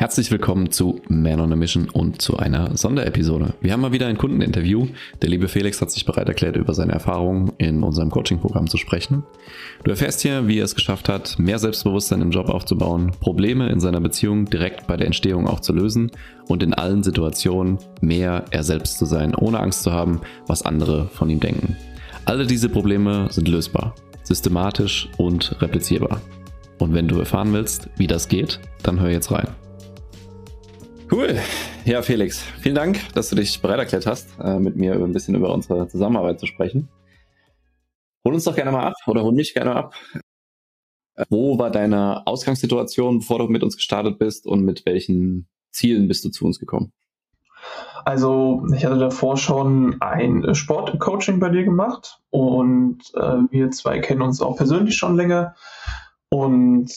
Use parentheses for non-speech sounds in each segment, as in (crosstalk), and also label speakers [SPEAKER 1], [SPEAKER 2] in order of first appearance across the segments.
[SPEAKER 1] Herzlich willkommen zu Man on a Mission und zu einer Sonderepisode. Wir haben mal wieder ein Kundeninterview. Der liebe Felix hat sich bereit erklärt, über seine Erfahrungen in unserem Coaching-Programm zu sprechen. Du erfährst hier, wie er es geschafft hat, mehr Selbstbewusstsein im Job aufzubauen, Probleme in seiner Beziehung direkt bei der Entstehung auch zu lösen und in allen Situationen mehr er selbst zu sein, ohne Angst zu haben, was andere von ihm denken. Alle diese Probleme sind lösbar, systematisch und replizierbar. Und wenn du erfahren willst, wie das geht, dann hör jetzt rein. Cool. Ja, Felix, vielen Dank, dass du dich bereit erklärt hast, äh, mit mir ein bisschen über unsere Zusammenarbeit zu sprechen. Hol uns doch gerne mal ab oder hol mich gerne ab. Wo war deine Ausgangssituation, bevor du mit uns gestartet bist und mit welchen Zielen bist du zu uns gekommen?
[SPEAKER 2] Also ich hatte davor schon ein Sportcoaching bei dir gemacht und äh, wir zwei kennen uns auch persönlich schon länger. Und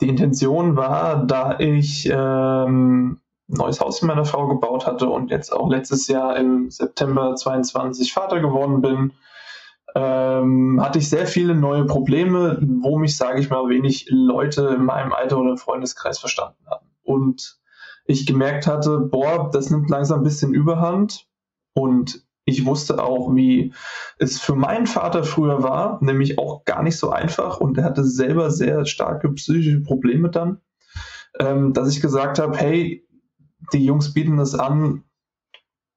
[SPEAKER 2] die Intention war, da ich ähm, neues Haus mit meiner Frau gebaut hatte und jetzt auch letztes Jahr im September 22 Vater geworden bin, ähm, hatte ich sehr viele neue Probleme, wo mich, sage ich mal, wenig Leute in meinem Alter oder im Freundeskreis verstanden haben. Und ich gemerkt hatte, boah, das nimmt langsam ein bisschen Überhand. Und ich wusste auch, wie es für meinen Vater früher war, nämlich auch gar nicht so einfach. Und er hatte selber sehr starke psychische Probleme dann, ähm, dass ich gesagt habe, hey, die Jungs bieten das an,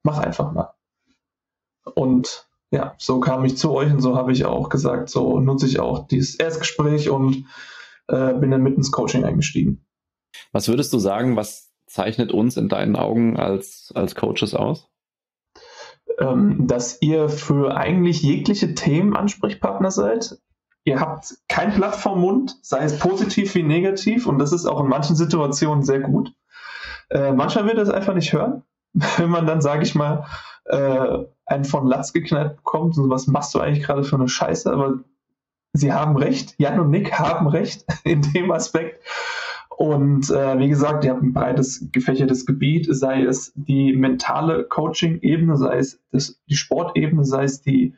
[SPEAKER 2] mach einfach mal. Und ja, so kam ich zu euch und so habe ich auch gesagt, so nutze ich auch dieses Erstgespräch und äh, bin dann mit ins Coaching eingestiegen.
[SPEAKER 1] Was würdest du sagen, was zeichnet uns in deinen Augen als, als Coaches aus?
[SPEAKER 2] Ähm, dass ihr für eigentlich jegliche Themen Ansprechpartner seid. Ihr habt kein Blatt vom Mund, sei es positiv wie negativ, und das ist auch in manchen Situationen sehr gut. Äh, manchmal wird das einfach nicht hören, (laughs) wenn man dann, sage ich mal, äh, einen von Latz geknallt bekommt und so, was machst du eigentlich gerade für eine Scheiße, aber sie haben recht, Jan und Nick haben recht (laughs) in dem Aspekt. Und äh, wie gesagt, ihr habt ein breites gefächertes Gebiet, sei es die mentale Coaching-Ebene, sei es das, die Sportebene, sei es die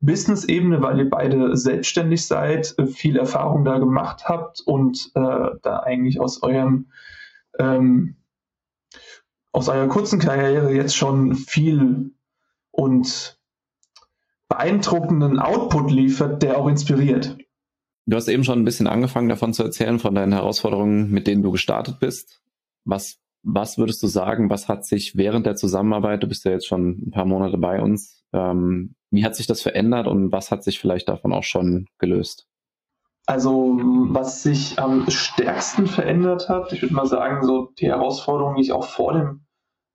[SPEAKER 2] Business-Ebene, weil ihr beide selbstständig seid, viel Erfahrung da gemacht habt und äh, da eigentlich aus eurem ähm, aus eurer kurzen Karriere jetzt schon viel und beeindruckenden Output liefert, der auch inspiriert.
[SPEAKER 1] Du hast eben schon ein bisschen angefangen davon zu erzählen, von deinen Herausforderungen, mit denen du gestartet bist. Was, was würdest du sagen, was hat sich während der Zusammenarbeit, du bist ja jetzt schon ein paar Monate bei uns, ähm, wie hat sich das verändert und was hat sich vielleicht davon auch schon gelöst?
[SPEAKER 2] Also, was sich am stärksten verändert hat, ich würde mal sagen, so die Herausforderungen, die ich auch vor dem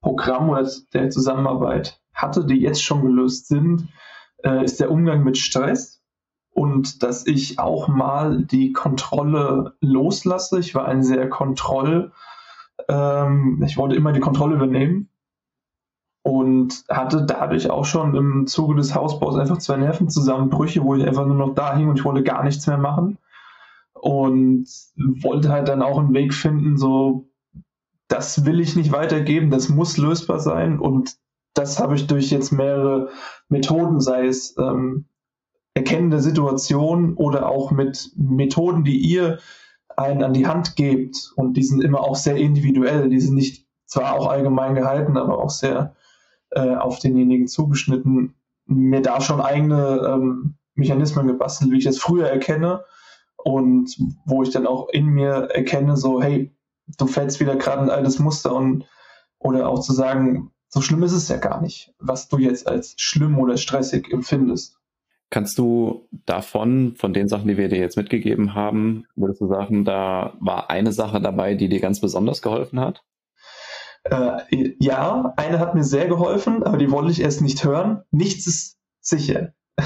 [SPEAKER 2] Programm oder der Zusammenarbeit hatte, die jetzt schon gelöst sind, äh, ist der Umgang mit Stress und dass ich auch mal die Kontrolle loslasse. Ich war ein sehr Kontroll, ähm, ich wollte immer die Kontrolle übernehmen und hatte dadurch auch schon im Zuge des Hausbaus einfach zwei Nervenzusammenbrüche, wo ich einfach nur noch da hing und ich wollte gar nichts mehr machen. Und wollte halt dann auch einen Weg finden, so das will ich nicht weitergeben, das muss lösbar sein. Und das habe ich durch jetzt mehrere Methoden, sei es ähm, Erkennen der Situation oder auch mit Methoden, die ihr einen an die Hand gebt. Und die sind immer auch sehr individuell, die sind nicht zwar auch allgemein gehalten, aber auch sehr äh, auf denjenigen zugeschnitten, mir da schon eigene ähm, Mechanismen gebastelt, wie ich das früher erkenne und wo ich dann auch in mir erkenne, so, hey, du fällst wieder gerade ein altes Muster und oder auch zu sagen, so schlimm ist es ja gar nicht, was du jetzt als schlimm oder stressig empfindest.
[SPEAKER 1] Kannst du davon, von den Sachen, die wir dir jetzt mitgegeben haben, würdest du sagen, da war eine Sache dabei, die dir ganz besonders geholfen hat?
[SPEAKER 2] Äh, ja, eine hat mir sehr geholfen, aber die wollte ich erst nicht hören. Nichts ist sicher. (laughs)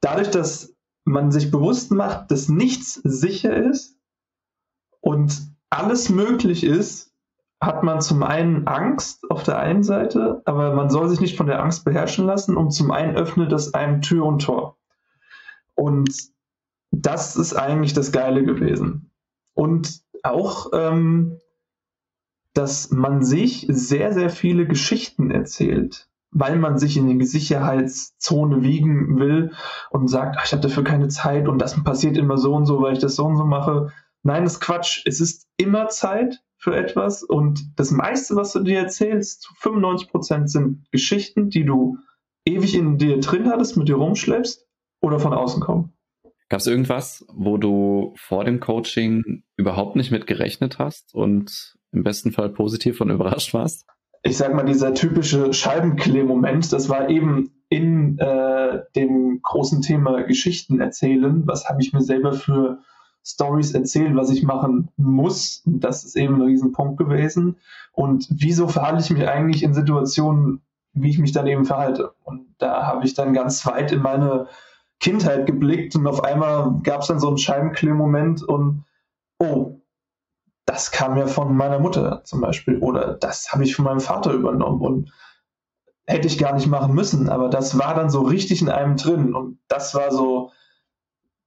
[SPEAKER 2] Dadurch, dass man sich bewusst macht, dass nichts sicher ist und alles möglich ist, hat man zum einen Angst auf der einen Seite, aber man soll sich nicht von der Angst beherrschen lassen und zum einen öffnet das einem Tür und Tor. Und das ist eigentlich das Geile gewesen. Und auch, ähm, dass man sich sehr, sehr viele Geschichten erzählt weil man sich in die Sicherheitszone wiegen will und sagt, ach, ich habe dafür keine Zeit und das passiert immer so und so, weil ich das so und so mache. Nein, das ist Quatsch. Es ist immer Zeit für etwas und das meiste, was du dir erzählst, zu 95 Prozent sind Geschichten, die du ewig in dir drin hattest, mit dir rumschleppst oder von außen kommen.
[SPEAKER 1] Gab es irgendwas, wo du vor dem Coaching überhaupt nicht mit gerechnet hast und im besten Fall positiv und (laughs) überrascht warst?
[SPEAKER 2] Ich sag mal, dieser typische Scheibenklehm-Moment, das war eben in äh, dem großen Thema Geschichten erzählen. Was habe ich mir selber für Stories erzählen, was ich machen muss. Und das ist eben ein Riesenpunkt gewesen. Und wieso verhalte ich mich eigentlich in Situationen, wie ich mich dann eben verhalte? Und da habe ich dann ganz weit in meine Kindheit geblickt und auf einmal gab es dann so einen Scheibenklemm-Moment und oh, das kam ja von meiner Mutter zum Beispiel oder das habe ich von meinem Vater übernommen und hätte ich gar nicht machen müssen, aber das war dann so richtig in einem drin und das war so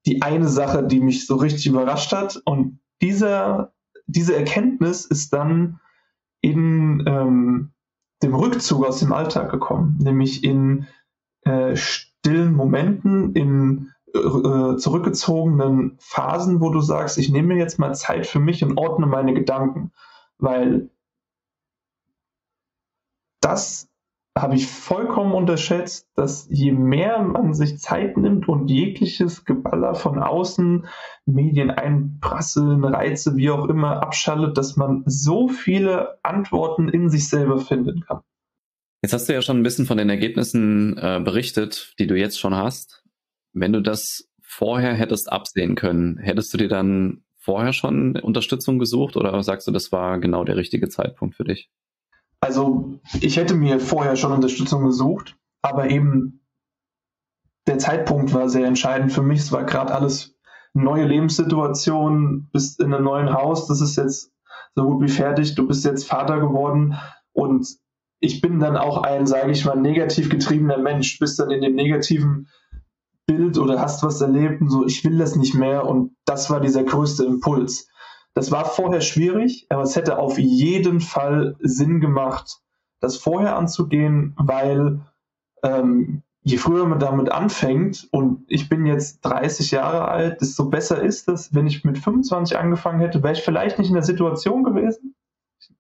[SPEAKER 2] die eine Sache, die mich so richtig überrascht hat. Und dieser, diese Erkenntnis ist dann in ähm, dem Rückzug aus dem Alltag gekommen, nämlich in äh, stillen Momenten, in äh, zurückgezogenen Phasen, wo du sagst, ich nehme mir jetzt mal Zeit für mich und ordne meine Gedanken, weil das habe ich vollkommen unterschätzt, dass je mehr man sich Zeit nimmt und jegliches Geballer von außen, Medien einprasseln, Reize, wie auch immer, abschaltet, dass man so viele Antworten in sich selber finden kann.
[SPEAKER 1] Jetzt hast du ja schon ein bisschen von den Ergebnissen äh, berichtet, die du jetzt schon hast. Wenn du das vorher hättest absehen können, hättest du dir dann vorher schon Unterstützung gesucht oder sagst du, das war genau der richtige Zeitpunkt für dich?
[SPEAKER 2] Also ich hätte mir vorher schon Unterstützung gesucht, aber eben der Zeitpunkt war sehr entscheidend für mich. Es war gerade alles neue Lebenssituation, bist in einem neuen Haus, das ist jetzt so gut wie fertig, du bist jetzt Vater geworden und ich bin dann auch ein, sage ich mal, negativ getriebener Mensch, bist dann in dem negativen Bild oder hast was erlebt und so, ich will das nicht mehr. Und das war dieser größte Impuls. Das war vorher schwierig, aber es hätte auf jeden Fall Sinn gemacht, das vorher anzugehen, weil ähm, je früher man damit anfängt und ich bin jetzt 30 Jahre alt, desto besser ist es, wenn ich mit 25 angefangen hätte, wäre ich vielleicht nicht in der Situation gewesen,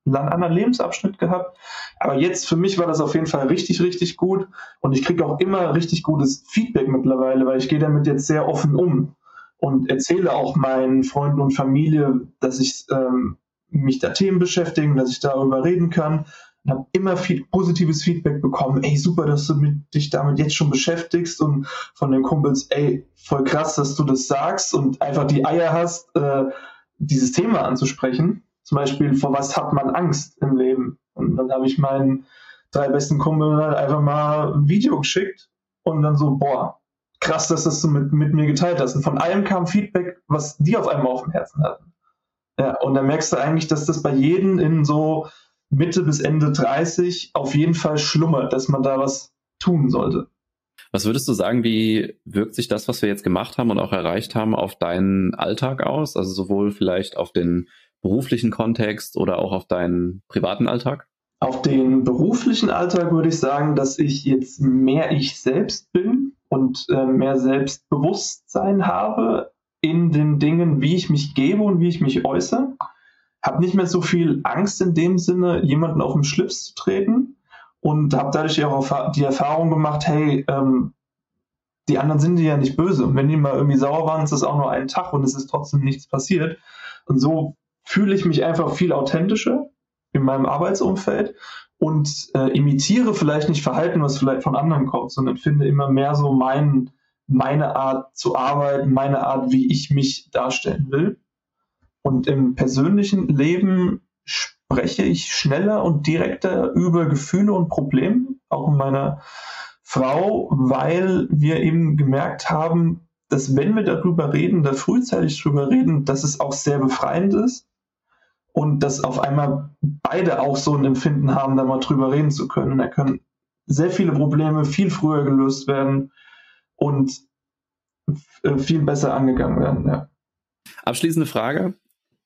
[SPEAKER 2] einen anderen Lebensabschnitt gehabt. Aber jetzt für mich war das auf jeden Fall richtig, richtig gut und ich kriege auch immer richtig gutes Feedback mittlerweile, weil ich gehe damit jetzt sehr offen um und erzähle auch meinen Freunden und Familie, dass ich ähm, mich da Themen beschäftigen, dass ich darüber reden kann. Und habe immer viel positives Feedback bekommen. Ey, super, dass du mit, dich damit jetzt schon beschäftigst und von den Kumpels, ey, voll krass, dass du das sagst und einfach die Eier hast, äh, dieses Thema anzusprechen. Zum Beispiel, vor was hat man Angst im Leben? Und dann habe ich meinen drei besten Kumpeln halt einfach mal ein Video geschickt und dann so, boah, krass, dass das du mit, mit mir geteilt hast. Und von allem kam Feedback, was die auf einmal auf dem Herzen hatten. Ja, und dann merkst du eigentlich, dass das bei jedem in so Mitte bis Ende 30 auf jeden Fall schlummert, dass man da was tun sollte.
[SPEAKER 1] Was würdest du sagen, wie wirkt sich das, was wir jetzt gemacht haben und auch erreicht haben, auf deinen Alltag aus? Also sowohl vielleicht auf den beruflichen Kontext oder auch auf deinen privaten Alltag?
[SPEAKER 2] Auf den beruflichen Alltag würde ich sagen, dass ich jetzt mehr ich selbst bin und äh, mehr Selbstbewusstsein habe in den Dingen, wie ich mich gebe und wie ich mich äußere. Habe nicht mehr so viel Angst in dem Sinne, jemanden auf den Schlips zu treten und habe dadurch auch die Erfahrung gemacht, hey, ähm, die anderen sind ja nicht böse. Und wenn die mal irgendwie sauer waren, ist das auch nur ein Tag und es ist trotzdem nichts passiert. Und so fühle ich mich einfach viel authentischer in meinem Arbeitsumfeld und äh, imitiere vielleicht nicht Verhalten, was vielleicht von anderen kommt, sondern finde immer mehr so mein, meine Art zu arbeiten, meine Art, wie ich mich darstellen will. Und im persönlichen Leben spreche ich schneller und direkter über Gefühle und Probleme, auch mit meiner Frau, weil wir eben gemerkt haben, dass wenn wir darüber reden, da frühzeitig darüber reden, dass es auch sehr befreiend ist und dass auf einmal beide auch so ein Empfinden haben, da mal drüber reden zu können. Da können sehr viele Probleme viel früher gelöst werden und äh, viel besser angegangen werden. Ja.
[SPEAKER 1] Abschließende Frage.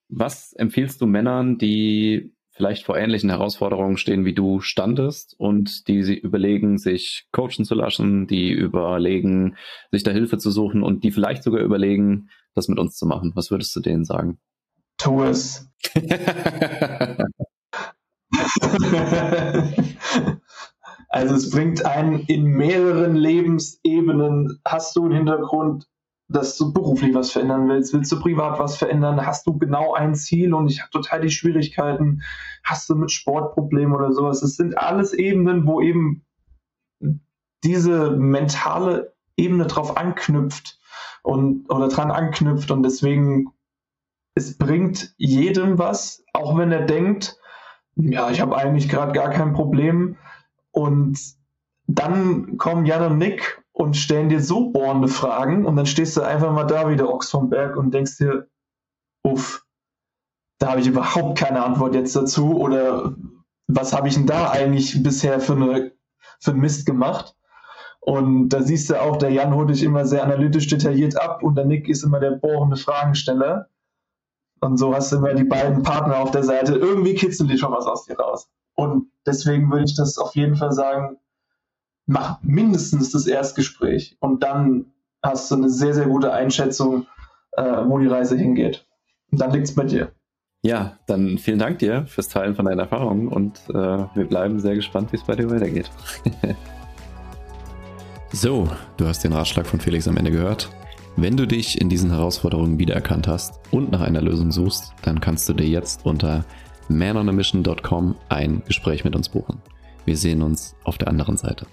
[SPEAKER 1] Was empfiehlst du Männern, die vielleicht vor ähnlichen Herausforderungen stehen, wie du standest und die sie überlegen, sich coachen zu lassen, die überlegen, sich da Hilfe zu suchen und die vielleicht sogar überlegen, das mit uns zu machen? Was würdest du denen sagen?
[SPEAKER 2] Tu es. (laughs) also es bringt einen in mehreren Lebensebenen, hast du einen Hintergrund, dass du beruflich was verändern willst, willst du privat was verändern, hast du genau ein Ziel? Und ich habe total die Schwierigkeiten, hast du mit Sportproblemen oder sowas. Es sind alles Ebenen, wo eben diese mentale Ebene drauf anknüpft und oder dran anknüpft. Und deswegen es bringt jedem was, auch wenn er denkt, ja, ich habe eigentlich gerade gar kein Problem und dann kommen Jan und Nick und stellen dir so bohrende Fragen und dann stehst du einfach mal da wie der Ochs vom Berg und denkst dir, uff, da habe ich überhaupt keine Antwort jetzt dazu oder was habe ich denn da eigentlich bisher für, eine, für Mist gemacht? Und da siehst du auch, der Jan holt dich immer sehr analytisch detailliert ab und der Nick ist immer der bohrende Fragensteller. Und so hast du immer die beiden Partner auf der Seite. Irgendwie kitzeln die schon was aus dir raus. Und deswegen würde ich das auf jeden Fall sagen, mach mindestens das Erstgespräch und dann hast du eine sehr, sehr gute Einschätzung, äh, wo die Reise hingeht. Und dann liegt es bei dir.
[SPEAKER 1] Ja, dann vielen Dank dir fürs Teilen von deinen Erfahrungen und äh, wir bleiben sehr gespannt, wie es bei dir weitergeht. (laughs) so, du hast den Ratschlag von Felix am Ende gehört. Wenn du dich in diesen Herausforderungen wiedererkannt hast und nach einer Lösung suchst, dann kannst du dir jetzt unter manonamission.com ein Gespräch mit uns buchen. Wir sehen uns auf der anderen Seite.